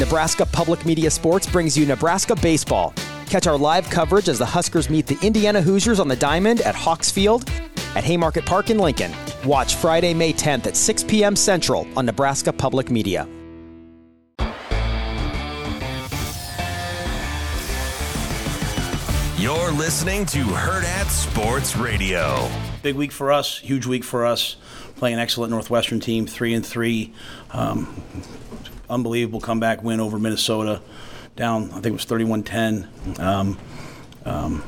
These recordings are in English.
Nebraska Public Media Sports brings you Nebraska Baseball. Catch our live coverage as the Huskers meet the Indiana Hoosiers on the Diamond at Hawks Field at Haymarket Park in Lincoln. Watch Friday, May 10th at 6 p.m. Central on Nebraska Public Media. You're listening to Hurrdat Sports Radio. Big week for us, huge week for us. Playing an excellent Northwestern team, three and three. Um, unbelievable comeback win over Minnesota, down I think it was 31-10. Um, um,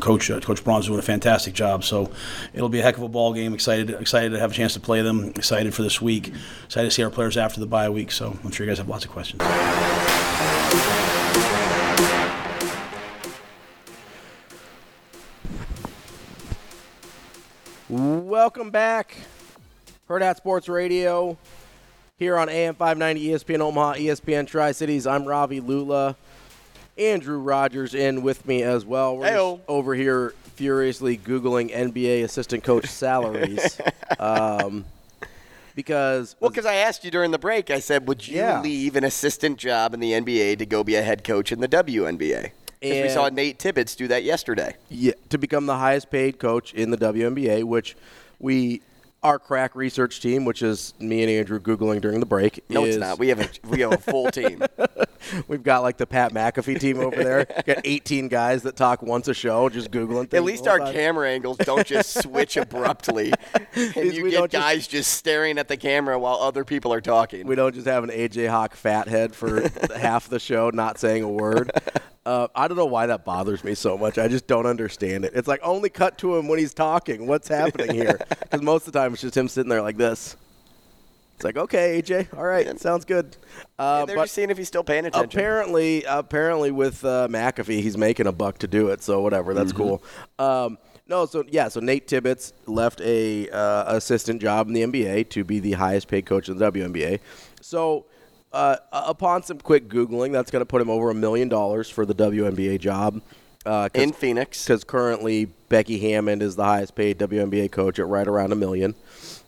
coach uh, Coach Braun's doing a fantastic job. So it'll be a heck of a ball game. Excited excited to have a chance to play them. Excited for this week. Excited to see our players after the bye week. So I'm sure you guys have lots of questions. Welcome back. Hurrdat Sports Radio here on AM 590 ESPN Omaha, ESPN Tri Cities. I'm Ravi Lulla. Andrew Rogers in with me as well. We're over here furiously Googling NBA assistant coach salaries. um, because Well, because I asked you during the break, I said, would you Yeah. leave an assistant job in the NBA to go be a head coach in the WNBA? Because we saw Nate Tibbetts do that yesterday. yeah, to become the highest paid coach in the WNBA, which we our crack research team, which is me and Andrew googling during the break. No, is, it's not. We have a we have a full team. We've got like the Pat McAfee team over there. got 18 guys that talk once a show, just googling. Things At least our time. camera angles don't just switch abruptly, and you get don't just- guys just staring at the camera while other people are talking. We don't just have an AJ Hawk fathead for half the show, not saying a word. Uh, I don't know why that bothers me so much. I just don't understand it. It's like only cut to him when he's talking. What's happening here? Because most of the time it's just him sitting there like this. It's like, okay, AJ, all right, sounds good. Uh, They're just seeing if he's still paying attention. apparently, apparently with uh, McAfee, he's making a buck to do it. So whatever, that's Mm-hmm. cool. Um, no, so yeah, so Nate Tibbetts left a uh, assistant job in the NBA to be the highest paid coach in the WNBA. So uh, upon some quick googling, that's going to put him over a million dollars for the WNBA job. Uh, in Phoenix. because currently Becky Hammon is the highest paid WNBA coach at right around a million.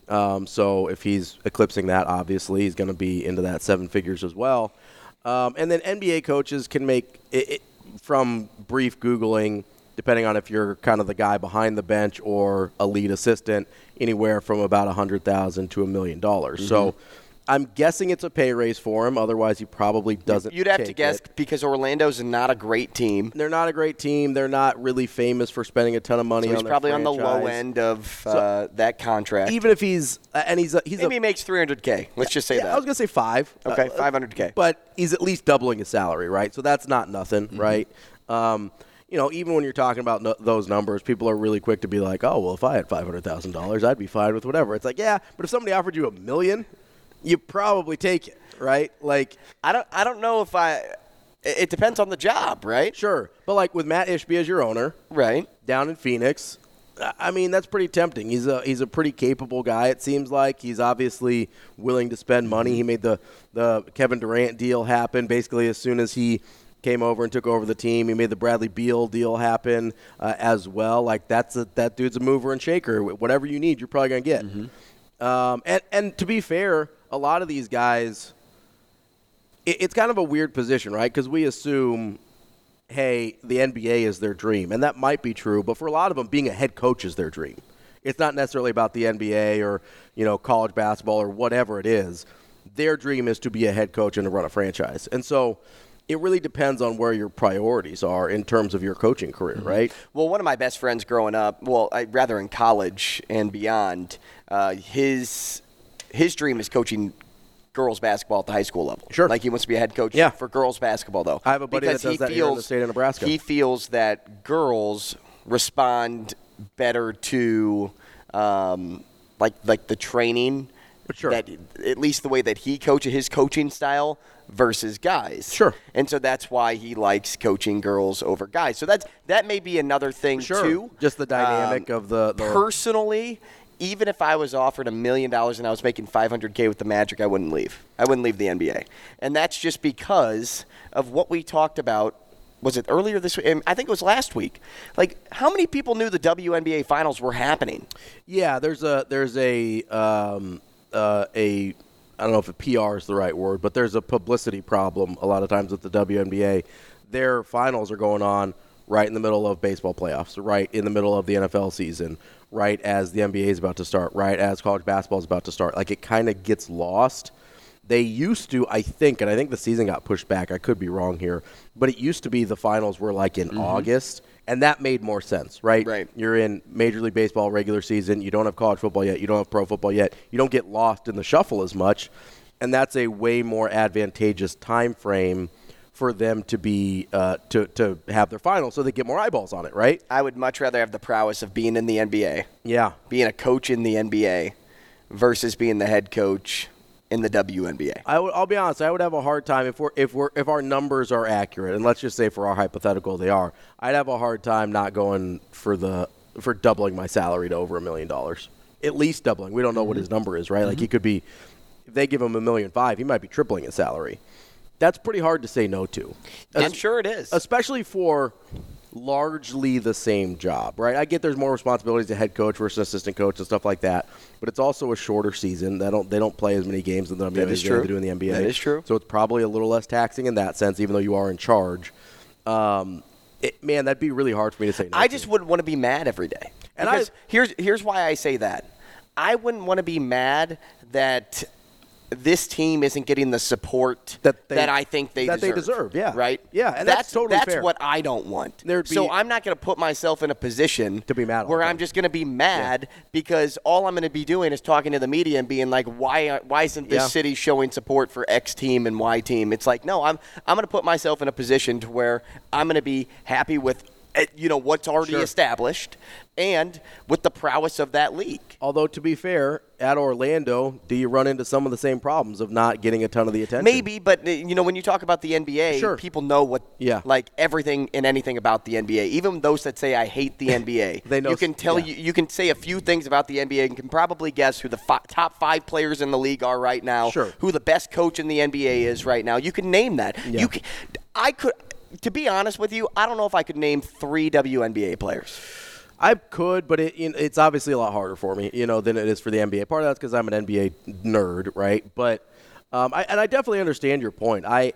Um, so if he's eclipsing that, obviously he's going to be into that seven figures as well. Um, and then NBA coaches can make it, it, from brief googling, depending on if you're kind of the guy behind the bench or a lead assistant, anywhere from about a hundred thousand to a million dollars. So. I'm guessing it's a pay raise for him. Otherwise, he probably doesn't. You'd have to guess it. because Orlando's not a great team. They're not a great team. They're not really famous for spending a ton of money So he's on probably on the low end of uh, that contract. Even if he's uh, and he's a, he's Maybe he makes 300k. Let's just say yeah, that. I was gonna say five. Okay, Uh, 500K. But he's at least doubling his salary, right? So that's not nothing, Mm-hmm. right? Um, you know, even when you're talking about no, those numbers, people are really quick to be like, "Oh, well, if I had five hundred thousand dollars, I'd be fine with whatever." It's like, yeah, but if somebody offered you a million, you probably take it, right? Like, I don't. I don't know if I. It depends on the job, right? sure, but like with Mat Ishbia as your owner, Right. down in Phoenix. I- mean, that's pretty tempting. He's a he's a pretty capable guy. It seems like he's obviously willing to spend money. He made the the Kevin Durant deal happen basically as soon as he came over and took over the team. He made the Bradley Beal deal happen uh, as well. Like that's a, that dude's a mover and shaker. Whatever you need, you're probably gonna get. Um, and and to be fair, a lot of these guys, it, it's kind of a weird position, right? Because we assume hey, the NBA is their dream. And that might be true, but for a lot of them, being a head coach is their dream. It's not necessarily about the NBA or, you know, college basketball or whatever it is. Their dream is to be a head coach and to run a franchise. And so it really depends on where your priorities are in terms of your coaching career, right? Well, one of my best friends growing up, well, I, rather in college and beyond, uh, his his dream is coaching girls basketball at the high school level. Sure. Like he wants to be a head coach Yeah. for girls basketball, though. I have a buddy that because does he that feels, here in the state of Nebraska. He feels that girls respond better to um, like like the training. Sure. That at least the way that he coaches his coaching style versus guys. Sure. And so that's why he likes coaching girls over guys. So that's that may be another thing Sure. too. Just the dynamic Um, of the, the Personally, even if I was offered a million dollars and I was making 500k with the Magic, I wouldn't leave. I wouldn't leave the NBA, and that's just because of what we talked about. Was it earlier this week? I think it was last week. Like, how many people knew the WNBA finals were happening? Yeah, there's a there's a um, uh, a I don't know if a PR is the right word, but there's a publicity problem a lot of times with the WNBA. Their finals are going on right in the middle of baseball playoffs, right in the middle of the NFL season, right as the NBA is about to start, right as college basketball is about to start. Like it kind of gets lost. They used to, I think, and I think the season got pushed back. I could be wrong here, but it used to be the finals were like in mm-hmm. August, and that made more sense, right? Right. You're in Major League Baseball regular season. You don't have college football yet. You don't have pro football yet. You don't get lost in the shuffle as much, and that's a way more advantageous time frame for them to be uh, to to have their final, so they get more eyeballs on it, right? I would much rather have the prowess of being in the NBA, Yeah. being a coach in the NBA, versus being the head coach in the WNBA. I would, I'll be honest. I would have a hard time if we're if we're if our numbers are accurate, and let's just say for our hypothetical they are. I'd have a hard time not going for the for doubling my salary to over a million dollars, at least doubling. We don't know what his number is, right? Like he could be, if they give him a million five, he might be tripling his salary. That's pretty hard to say no to. I'm Es- sure it is. especially for largely the same job, right? I get there's more responsibilities a head coach versus assistant coach and stuff like that, but it's also a shorter season. They don't they don't play as many games in the is as they do in the NBA. That is true. So it's probably a little less taxing in that sense, even though you are in charge. Um, it, man, that'd be really hard for me to say. No I to. just wouldn't want to be mad every day. And Because I- here's here's why I say that. I wouldn't want to be mad that this team isn't getting the support That they- I think they that they deserve. deserve, yeah. Right? Yeah, and that's totally that's fair. what I don't want. So I'm not going to put myself in a position To be mad where I'm just going to be mad because all I'm going to be doing is talking to the media and being like, why why isn't this Yeah. city showing support for X team and Y team? It's like, no, I'm I'm going to put myself in a position to where I'm going to be happy with you know what's already Sure. established and with the prowess of that league. Although to be fair, at Orlando, do you run into some of the same problems of not getting a ton of the attention? Maybe, but uh, you know, when you talk about the NBA, Sure. people know what, Yeah. like everything and anything about the NBA. Even those that say I hate the NBA, They know You can tell yeah. you, you can say a few things about the NBA and can probably guess who the fi- top five players in the league are right now. Sure. Who the best coach in the NBA is right now. You can name that. Yeah. You can, I could. To be honest with you, I don't know if I could name three WNBA players. I could, but it, you know, it's obviously a lot harder for me, you know, than it is for the NBA. Part of that's because I'm an NBA nerd, right? But um, I, and I definitely understand your point. I,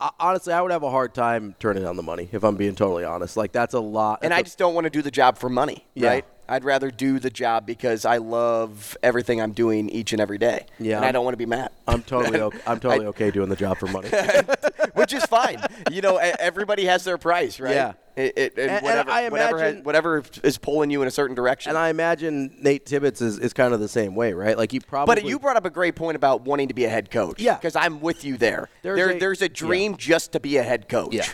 I honestly, I would have a hard time turning down the money if I'm being totally honest. Like that's a lot. And I a- just don't want to do the job for money, Yeah. right? I'd rather do the job because I love everything I'm doing each and every day. Yeah, and I don't want to be mad. I'm totally, okay, I'm totally okay doing the job for money. which is fine. You know, everybody has their price, right? Yeah. It, it, and, And- and whatever, I whatever, has, imagine- whatever is pulling you in a certain direction. and I imagine Nate Tibbetts is, is kind of the same way, right? Like he probably. but you brought up a great point about wanting to be a head coach. Yeah. Because I'm with you there. There's there a- there's a dream just to be a head coach. Yeah.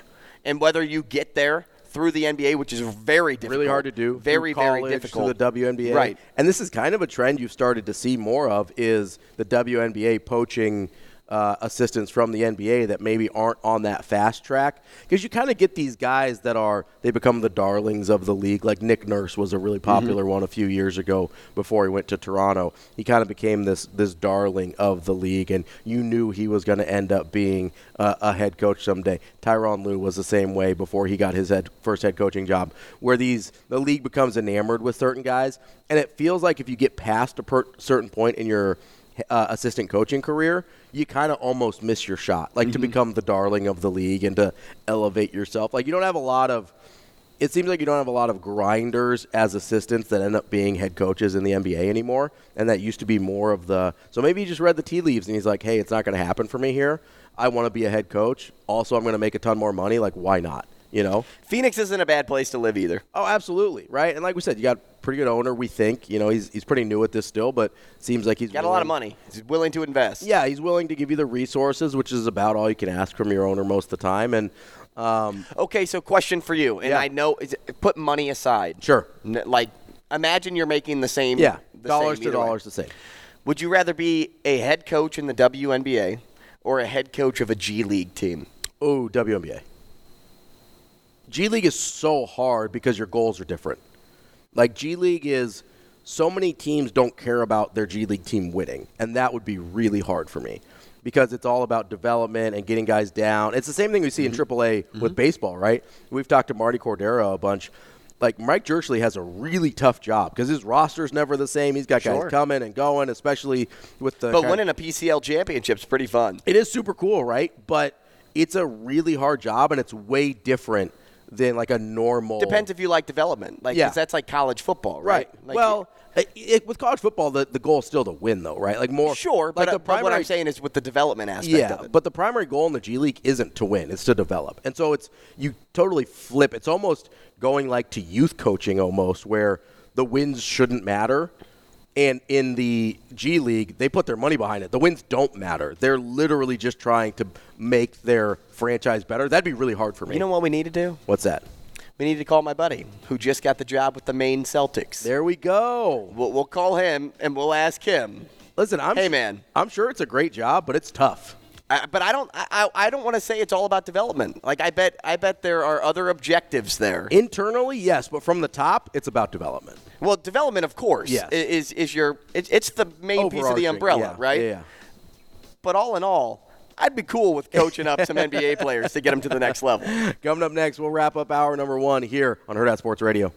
And whether you get there through the NBA, which is very difficult. really hard to do. Very, through very difficult. To the WNBA, Right. And this is kind of a trend you've started to see more of is the WNBA poaching uh, assistants from the NBA that maybe aren't on that fast track because you kind of get these guys that are they become the darlings of the league. Like Nick Nurse was a really Mm-hmm. popular one a few years ago before he went to Toronto. He kind of became this this darling of the league, and you knew he was going to end up being uh, a head coach someday. Tyronn Lue was the same way before he got his head, first head coaching job, where these the league becomes enamored with certain guys, and it feels like if you get past a per- certain point in your uh, assistant coaching career, you kind of almost miss your shot, like to become the darling of the league and to elevate yourself. Like you don't have a lot of. It seems like you don't have a lot of grinders as assistants that end up being head coaches in the NBA anymore, and that used to be more of the. So maybe he just read the tea leaves and he's like, "Hey, it's not going to happen for me here. I want to be a head coach. Also, I'm going to make a ton more money. Like, why not? You know? Phoenix isn't a bad place to live either. Oh, absolutely, right. And like we said, you got pretty good owner. We think, you know, he's he's pretty new at this still, but seems like he's Got a lot of money. He's willing to invest. Yeah, he's willing to give you the resources, which is about all you can ask from your owner most of the time. And um, Okay, so question for you, and Yeah. I know put money aside. Sure. N- Like, imagine you're making the same. yeah, the dollars same to either way. dollars the same. Would you rather be a head coach in the WNBA or a head coach of a G League team? Oh, WNBA. G League is so hard because your goals are different. Like G League is so many teams don't care about their G League team winning, and that would be really hard for me because it's all about development and getting guys down. It's the same thing we see in mm-hmm. AAA with mm-hmm. baseball, right? We've talked to Marty Cordero a bunch. like Mike Jirschele has a really tough job because his roster's never the same. He's got Sure. guys coming and going, especially with the. But winning a PCL championship's pretty fun. it is super cool, right? But it's a really hard job, and it's way different than like a normal. Depends if you like development. Like, yeah. that's like college football, right? Right. Like, well, it, it- with college football, the, the goal is still to win, though, right? Like more. sure, like but, the uh, but what I'm saying is with the development aspect Yeah, of it. but the primary goal in the G League isn't to win; it's to develop. And so it's you totally flip. It's almost going like to youth coaching, almost where the wins shouldn't matter. And in the G League, they put their money behind it. The wins don't matter. They're literally just trying to make their franchise better. That'd be really hard for me. you know what we need to do? What's that? We need to call my buddy who just got the job with the Maine Celtics. There we go. We'll, we'll call him and we'll ask him. Listen, I'm Hey, man. I'm sure it's a great job, but it's tough. I, but I don't. I, I don't want to say it's all about development. Like I bet. I bet there are other objectives there. Internally, yes, but from the top, it's about development. well, development, of course, Yes. is is your. It's, it's the main piece of the umbrella, yeah, right? Yeah, yeah. But all in all, I'd be cool with coaching up some NBA players to get them to the next level. Coming up next, we'll wrap up hour number one here on Hurrdat Sports Radio.